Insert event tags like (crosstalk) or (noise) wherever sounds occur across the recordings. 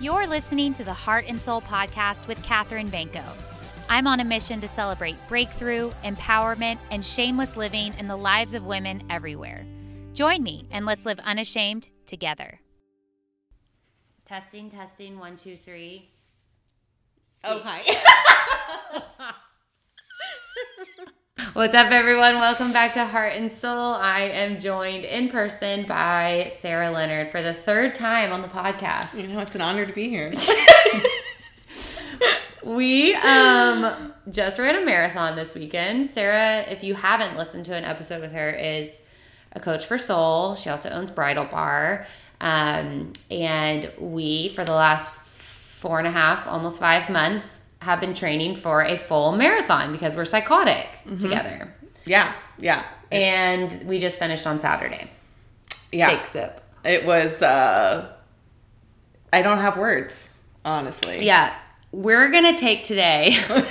You're listening to the Heart and Soul podcast with Katherine Banco. I'm on a mission to celebrate breakthrough, empowerment, and shameless living in the lives of women everywhere. Join me and let's live unashamed together. Testing, testing, one, two, three. Oh, hi. (laughs) (laughs) What's up, everyone? Welcome back to Heart and Soul. I am joined in person by Sarah Leonard for the third time on the podcast. You know, it's an honor to be here. (laughs) we um just ran a marathon this weekend. Sarah, if you haven't listened to an episode with her, is a coach for soul. She also owns Bridal Bar. Um, and we, for the last four and a half, almost five months, have been training for a full marathon because we're psychotic Mm-hmm. together. yeah, yeah. And we just finished on Saturday. Yeah. Take sip. It was, uh, I don't have words, honestly. Yeah, we're gonna take today (laughs)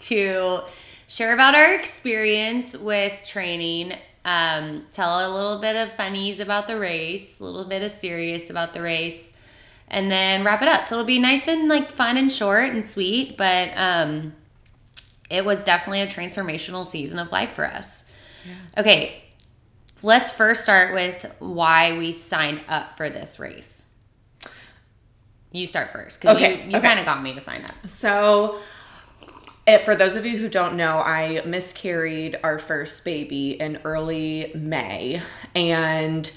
to share about our experience with training. Um, tell a little bit of funnies about the race, a little bit of serious about the race, and then wrap it up. So it'll be nice and like fun and short and sweet, but um, it was definitely a transformational season of life for us. Okay, let's first start with why we signed up for this race. You start first because Okay, you, you okay. kind of got me to sign up. So, eh, for those of you who don't know, I miscarried our first baby in early May, and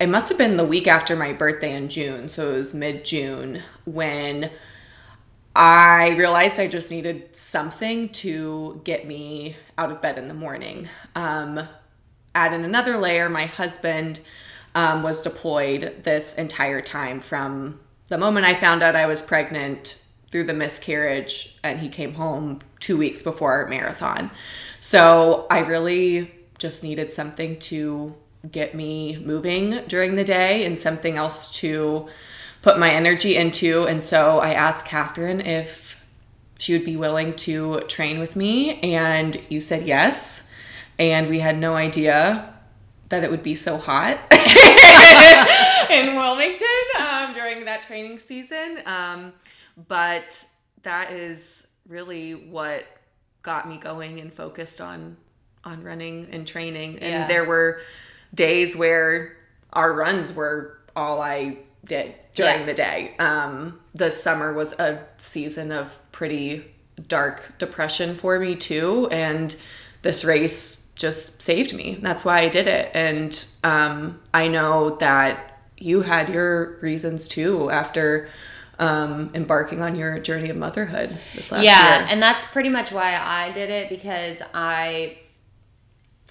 it must have been the week after my birthday in June. So, it was mid June when I realized I just needed something to get me out of bed in the morning. Um, add in another layer, my husband um, was deployed this entire time from the moment I found out I was pregnant through the miscarriage, and he came home two weeks before our marathon. So I really just needed something to get me moving during the day and something else to put my energy into. And so I asked Catherine if she would be willing to train with me, and you said yes. And we had no idea that it would be so hot (laughs) in Wilmington um, during that training season. Um, but that is really what got me going and focused on on running and training. And Yeah. there were days where our runs were all I did during Yeah. the day. Um, the summer was a season of pretty dark depression for me too, and this race just saved me. That's why I did it, and um, I know that you had your reasons too after um, embarking on your journey of motherhood this last yeah, year. Yeah, and that's pretty much why I did it because I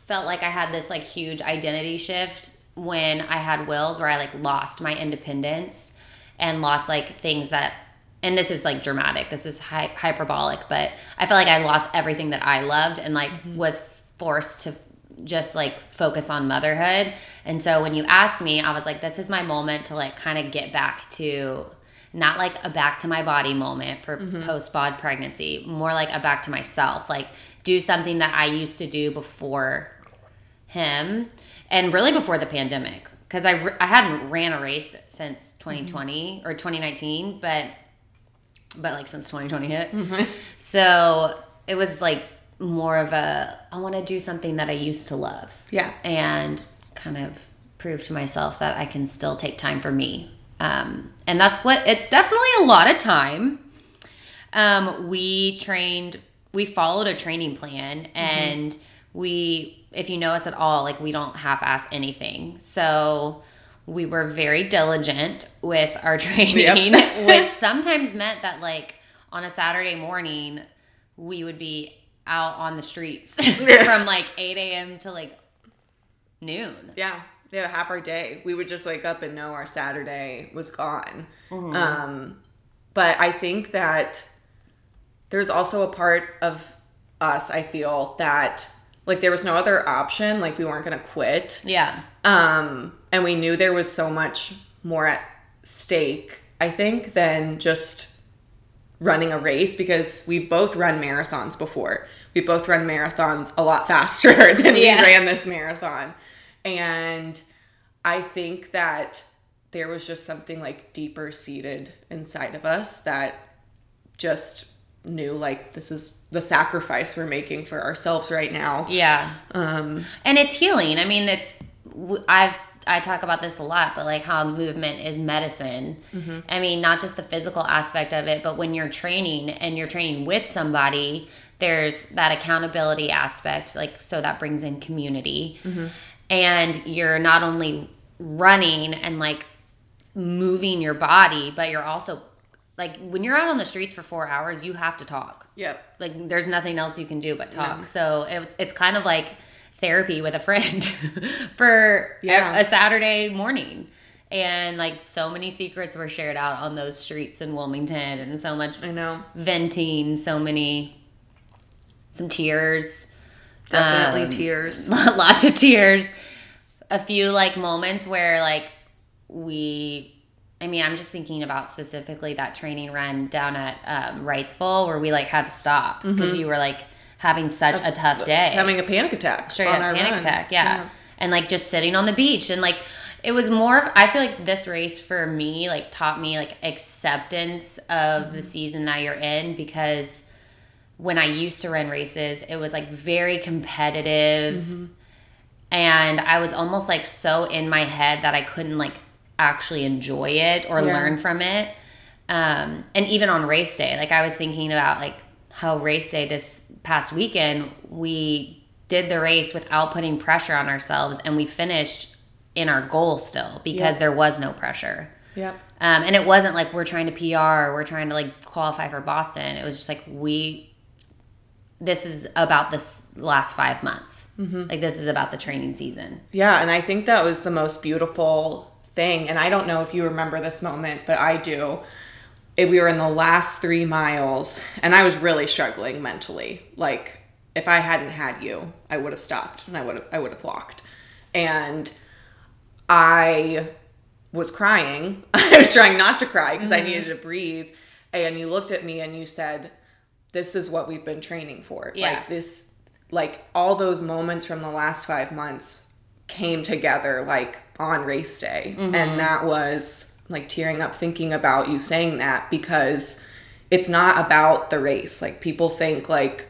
felt like I had this like huge identity shift when I had wills where I like lost my independence and lost like things that and this is like dramatic this is hy- hyperbolic but I felt like I lost everything that I loved and like mm-hmm. was forced to just like focus on motherhood. And so when you asked me I was like this is my moment to like kind of get back to not like a back to my body moment for mm-hmm. post bod pregnancy, more like a back to myself, like do something that I used to do before him and really before the pandemic because I, I hadn't ran a race since 2020 or 2019 but but like since 2020 hit. So it was like more of a i want to do something that i used to love. Yeah. and kind of prove to myself that i can still take time for me. Um, and that's what it's definitely a lot of time. Um, we trained we followed a training plan and we if you know us at all like we don't half-ass anything so we were very diligent with our (laughs) training (laughs) which sometimes meant that like on a saturday morning we would be out on the streets (laughs) from like 8 a.m to like noon Yeah, yeah, half our day. We would just wake up and know our Saturday was gone. Mm-hmm. Um, but I think that there's also a part of us, I feel, that like there was no other option. Like we weren't gonna quit. yeah Um, and we knew there was so much more at stake, I think, than just running a race because we've both run marathons before. We both run marathons a lot (laughs) faster (laughs) than Yeah. we ran this marathon. And I think that there was just something like deeper seated inside of us that just knew like this is the sacrifice we're making for ourselves right now. Yeah. Um, and it's healing. I mean, it's I've I talk about this a lot, but like how movement is medicine. I mean, not just the physical aspect of it, but when you're training and you're training with somebody, there's that accountability aspect. Like, so that brings in community, and you're not only running and like moving your body, but you're also like when you're out on the streets for four hours, you have to talk yep. like there's nothing else you can do but talk. So it, it's kind of like therapy with a friend (laughs) for Yeah. a, a Saturday morning. And like so many secrets were shared out on those streets in Wilmington and so much I know. venting, so many some tears. Definitely Um, tears. (laughs) lots of tears. A few like moments where like we I mean, I'm just thinking about specifically that training run down at um, Wrightsville where we like had to stop because mm-hmm. you were like having such a tough day Having a panic attack. straight up panic run. attack yeah. and like just sitting on the beach and like it was more of, i feel like this race for me like taught me like acceptance of the mm-hmm. season that you're in because when i used to run races it was like very competitive mm-hmm. and i was almost like so in my head that i couldn't like actually enjoy it or Yeah. learn from it um, and even on race day like i was thinking about like how race day this past weekend we did the race without putting pressure on ourselves and we finished in our goal still because Yeah. there was no pressure Yep. um, and it wasn't like we're trying to pr or we're trying to like qualify for boston it was just like we this is about this last five months like this is about the training season Yeah, and I think that was the most beautiful thing. And I don't know if you remember this moment, but I do. It, we were in the last three miles, and I was really struggling mentally. Like, if I hadn't had you, I would have stopped and I would have I would have walked. And I was crying. (laughs) I was trying not to cry because I mm-hmm. needed to breathe. And you looked at me and you said, "This is what we've been training for." Yeah. Like this, like all those moments from the last five months came together like on race day, and mm-hmm. that was like tearing up thinking about you saying that because it's not about the race. Like people think like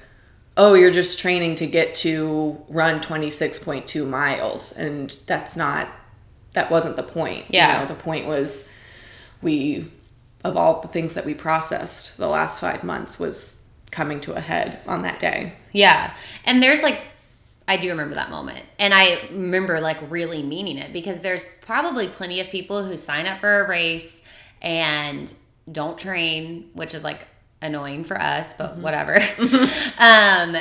oh, you're just training to get to run 26.2 miles. And that's not, that wasn't the point. Yeah. You know, the point was we, of all the things that we processed the last five months, was coming to a head on that day. Yeah. And there's like, I do remember that moment. And I remember like really meaning it because there's probably plenty of people who sign up for a race and don't train, which is like annoying for us, but Mm-hmm. whatever. (laughs) um,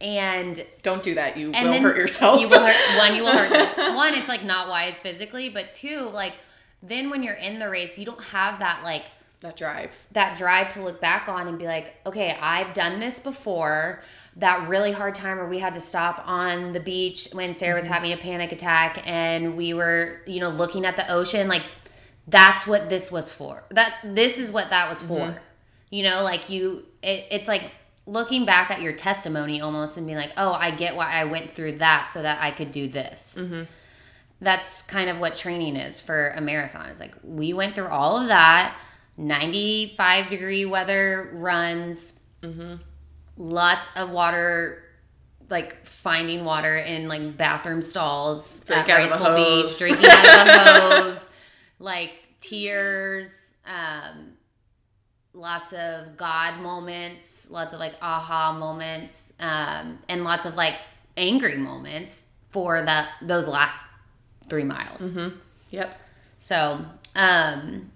and Don't do that. You will hurt yourself. You will hurt (laughs) one, you will hurt one, it's like not wise physically, but two, like then when you're in the race, you don't have that like that drive. that drive to look back on and be like, okay, I've done this before. That really hard time where we had to stop on the beach when Sarah was mm-hmm. having a panic attack and we were, you know, looking at the ocean. Like, that's what this was for. That this is what that was mm-hmm. for. You know, like you, it, it's like looking back at your testimony almost and being like, oh, I get why I went through that so that I could do this mm-hmm. that's kind of what training is for a marathon. It's like we went through all of that, 95 degree weather runs, lots of water, like finding water in like bathroom stalls Drink at out of a Wrightsville hose. Beach, drinking out of the (laughs) hose, like tears, um, lots of God moments, lots of like aha moments, um, and lots of like angry moments for that those last three miles. Yep. So, um,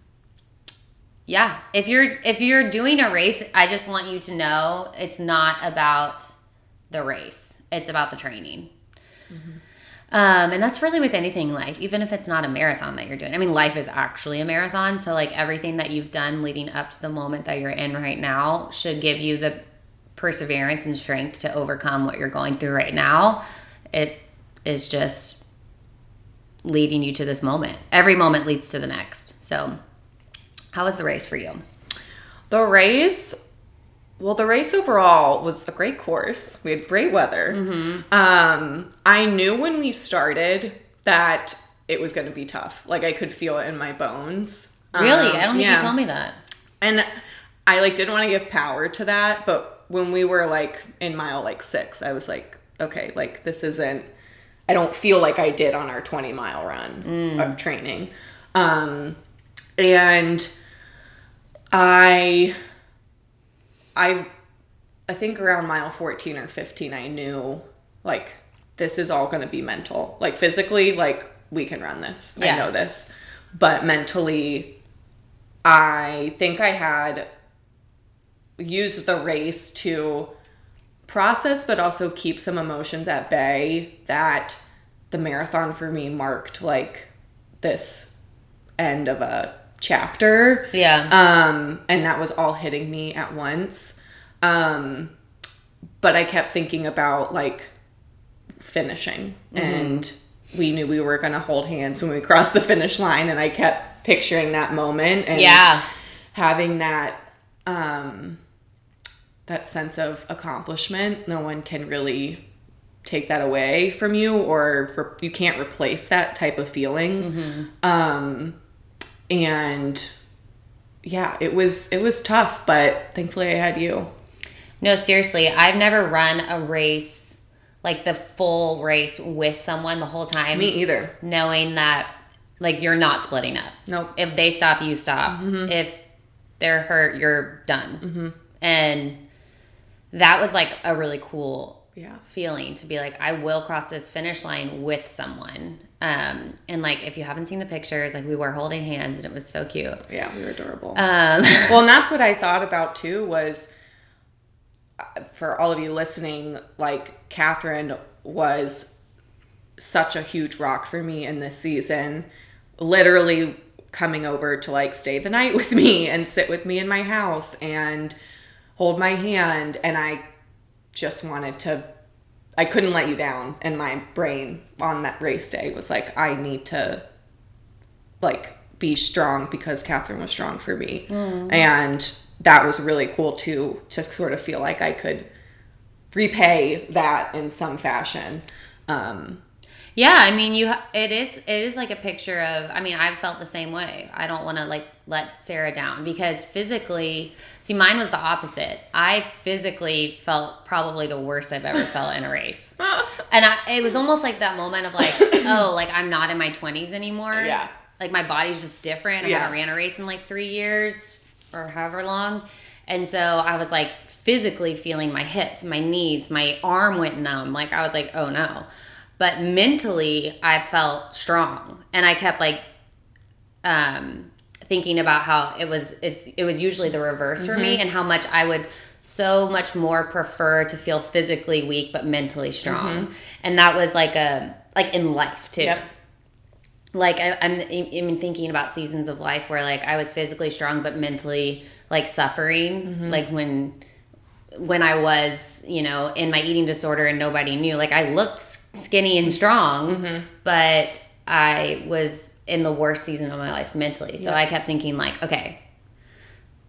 yeah, if you're if you're doing a race, I just want you to know it's not about the race; it's about the training. Um, and that's really with anything in life, even if it's not a marathon that you're doing. I mean, life is actually a marathon. So, like, everything that you've done leading up to the moment that you're in right now should give you the perseverance and strength to overcome what you're going through right now. It is just leading you to this moment. Every moment leads to the next. So, how was the race for you? The race, well, the race overall was a great course. We had great weather. Um, I knew when we started that it was going to be tough. Like I could feel it in my bones. Really? Um, I don't think yeah. you told me that. And I like didn't want to give power to that, but when we were like in mile like 6, I was like, okay, like this isn't I don't feel like I did on our 20 mile run of training. Um and I I I think around mile 14 or 15 I knew like this is all going to be mental. Like physically like we can run this. Yeah. I know this. But mentally I think I had used the race to process but also keep some emotions at bay that the marathon for me marked like this end of a chapter. Yeah. um and that was all hitting me at once. Um but i kept thinking about like finishing. And we knew we were going to hold hands when we crossed the finish line and i kept picturing that moment and yeah. having that um that sense of accomplishment. No one can really take that away from you or for, you can't replace that type of feeling. Um and yeah it was it was tough but thankfully i had you No, seriously, I've never run a race like the full race with someone the whole time. me either knowing that like you're not splitting up. Nope. If they stop, you stop. Mm-hmm. If they're hurt, you're done. Mm-hmm. And that was like a really cool yeah feeling to be like, I will cross this finish line with someone. Um, and like if you haven't seen the pictures, like we were holding hands and it was so cute. yeah we were adorable Um, (laughs) well and that's what i thought about too was uh, for all of you listening like catherine was such a huge rock for me in this season literally coming over to like stay the night (laughs) with me and sit with me in my house and hold my hand and i just wanted to i couldn't let you down and my brain on that race day was like i need to like be strong because Catherine was strong for me. And that was really cool too to sort of feel like I could repay that in some fashion. Um Yeah, I mean, you. It is. It is like a picture of. I mean, I've felt the same way. I don't want to like let Sarah down because physically, see, mine was the opposite. I physically felt probably the worst I've ever felt in a race, (laughs) and I, it was almost like that moment of like, (coughs) oh, like I'm not in my twenties anymore. Yeah. Like my body's just different. I Yeah. haven't ran a race in like three years or however long. And so I was like physically feeling my hips, my knees, my arm went numb. Like I was like, oh no. But mentally, I felt strong. And I kept like um, thinking about how it was it's it was usually the reverse for me mm-hmm. and how much I would so much more prefer to feel physically weak but mentally strong. Mm-hmm. And that was like a like in life too Yep. like I, I'm even thinking about seasons of life where like I was physically strong but mentally like suffering, mm-hmm. like when when I was you know in my eating disorder and nobody knew. Like I looked skinny and strong, but I was in the worst season of my life mentally. So I kept thinking like, okay,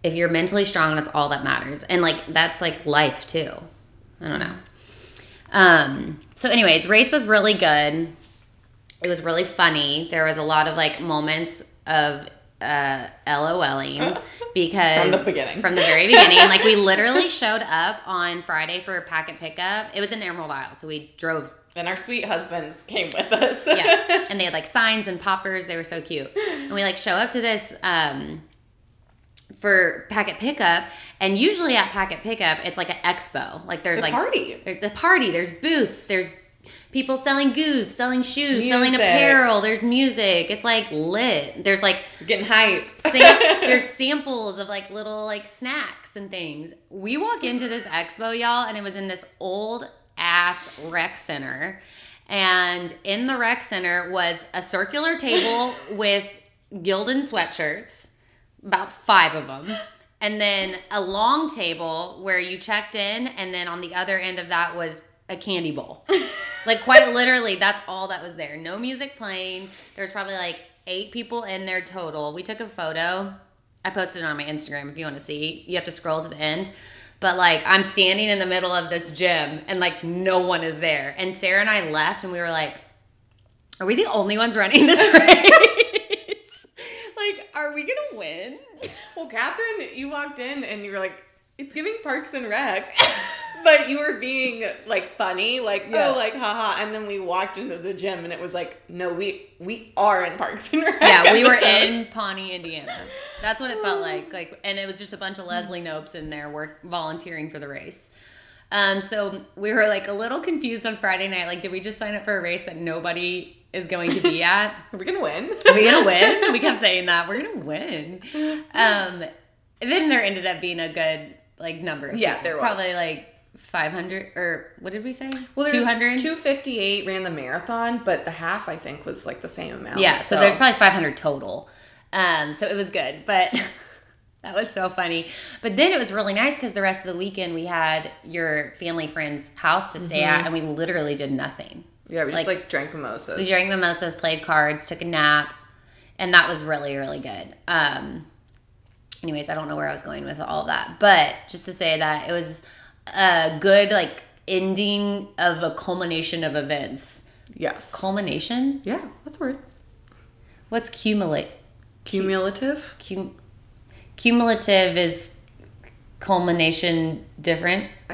if you're mentally strong, that's all that matters, and like that's like life too. I don't know. Um. So, anyways, race was really good it was really funny. There was a lot of like moments of uh LOLing because (laughs) From the beginning. From the very beginning. like we (laughs) literally showed up on Friday for a packet pickup. It was in Emerald Isle, so we drove And our sweet husbands came with us. yeah. (laughs) And they had like signs and poppers. They were so cute. And we like show up to this um for packet pickup and usually at packet pickup it's like an expo. Like there's a like party. There's a party, there's booths, there's people selling goose, selling shoes, selling apparel, there's music. It's like lit. There's like Getting hype. (laughs) sam- (laughs) there's samples of like little like snacks and things. We walk into this expo, y'all, and it was in this old ass rec center. And in the rec center was a circular table (laughs) with Gildan sweatshirts, about five of them. And then a long table where you checked in, and then on the other end of that was a candy bowl. like quite (laughs) literally, that's all that was there. No music playing. There's probably like eight people in there total. We took a photo. I posted it on my Instagram if you want to see. You have to scroll to the end. But like I'm standing in the middle of this gym and like no one is there. And Sarah and I left and we were like, Are we the only ones running this (laughs) race? like, are we gonna win? Well, Catherine, you walked in and you were like, it's giving Parks and Rec. (laughs) but you were being like funny, like, Yeah. oh, like, haha. And then we walked into the gym and it was like, no, we we are in Parks and Rec. Yeah, we were in Pawnee, Indiana. That's what it felt like. Like, and it was just a bunch of Leslie Knopes in there work volunteering for the race. Um, so we were like a little confused on Friday night. Like, did we just sign up for a race that nobody is going to be (laughs) at? Are we gonna win? Are we gonna win? We kept saying that we're gonna win. (laughs) Um, then there ended up being a good like number. Of Yeah, people. there was. probably like five hundred or what did we say? Well, two hundred. 258 ran the marathon, but the half I think was like the same amount. Yeah, so, there's probably 500 total. Um, so it was good, but (laughs) that was so funny. But then it was really nice because the rest of the weekend we had your family friend's house to stay at, and we literally did nothing. yeah, we just like- like drank mimosas. We drank mimosas, played cards, took a nap, and that was really, really good. Um, anyways, I don't know where I was going with all of that, but just to say that it was a good like ending of a culmination of events. yes. Culmination? yeah, that's a word. What's cumulate? Cumulative. Cum- cumulative is culmination different. (laughs)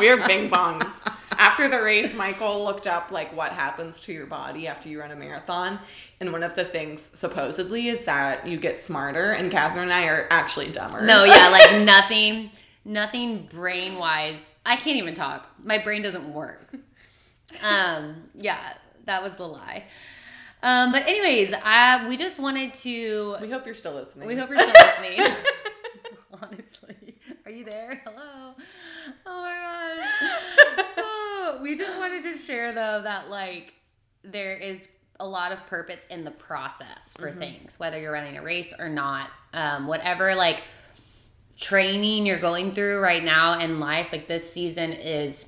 we are bing bongs. After the race, Michael looked up like what happens to your body after you run a marathon, and one of the things supposedly is that you get smarter. And Catherine and I are actually dumber. No, yeah, (laughs) like nothing, nothing brain wise. I can't even talk. My brain doesn't work. Um, yeah, that was the lie. Um, but anyways, I we just wanted to. we hope you're still listening. We hope you're still listening. (laughs) (laughs) Honestly, are you there? Hello. Oh my gosh. Oh, we just wanted to share though that like there is a lot of purpose in the process for things, whether you're running a race or not. Um, whatever like training you're going through right now in life, like this season is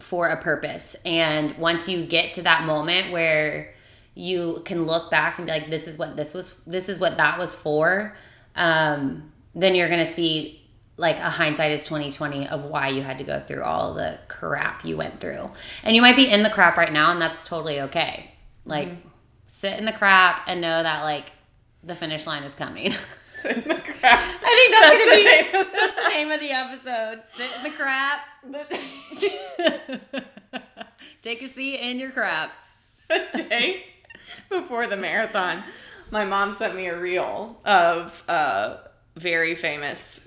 for a purpose. And once you get to that moment where you can look back and be like, this is what this was, this is what that was for, um, then you're gonna see like a hindsight is 2020 of why you had to go through all the crap you went through. And you might be in the crap right now, and that's totally okay. Like mm-hmm. sit in the crap and know that like the finish line is coming. (laughs) Sit in the crap. I think that's, That's gonna be the name of that's the name of the episode. Sit in the crap. (laughs) Take a seat in your crap. A (laughs) day before the marathon, my mom sent me a reel of a very famous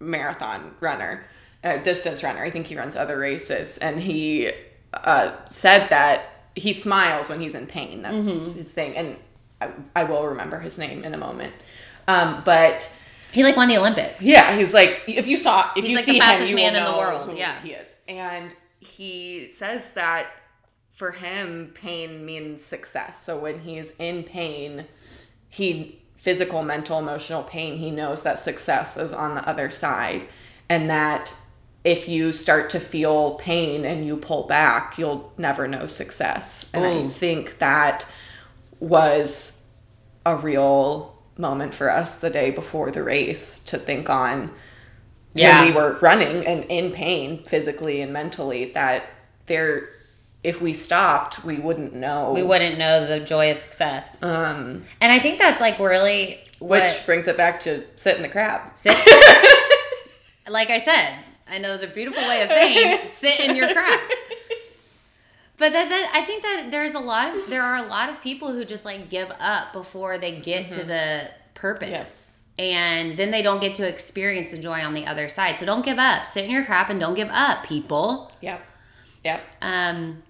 marathon runner, a distance runner. I think he runs other races, and he uh, said that he smiles when he's in pain. That's his thing, and I, I will remember his name in a moment. Um, but He like won the Olympics. yeah, he's like if you saw if He's you like the see him, fastest you man will in the world, yeah. he is. And he says that for him, pain means success. So when he's in pain, he physical, mental, emotional pain, he knows that success is on the other side, and that if you start to feel pain and you pull back, you'll never know success. And I think that was a real moment for us the day before the race to think on Yeah. when we were running and in pain physically and mentally that there if we stopped we wouldn't know We wouldn't know the joy of success. um And I think that's like really what which brings it back to sit in the crap sit, (laughs) like I said, I know it's a beautiful way of saying sit in your crap. But that, that I think that there's a lot of there are a lot of people who just like give up before they get to the purpose. Yes. And then they don't get to experience the joy on the other side. So don't give up. Sit in your crap and don't give up, people. yep yep Um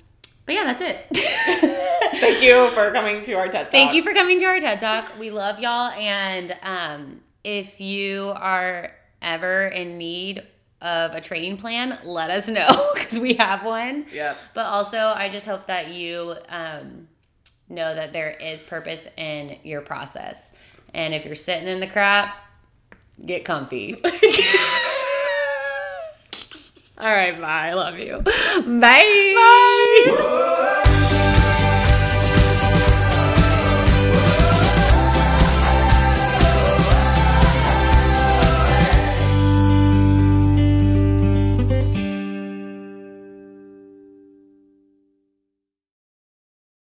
but yeah, that's it. (laughs) (laughs) thank you for coming to our TED Talk. Thank you for coming to our TED Talk. We love y'all. And um, if you are ever in need of a training plan, let us know (laughs) because we have one. Yep. But also, I just hope that you um, know that there is purpose in your process. And if you're sitting in the crap, get comfy. All right, bye. I love you. Bye. Bye.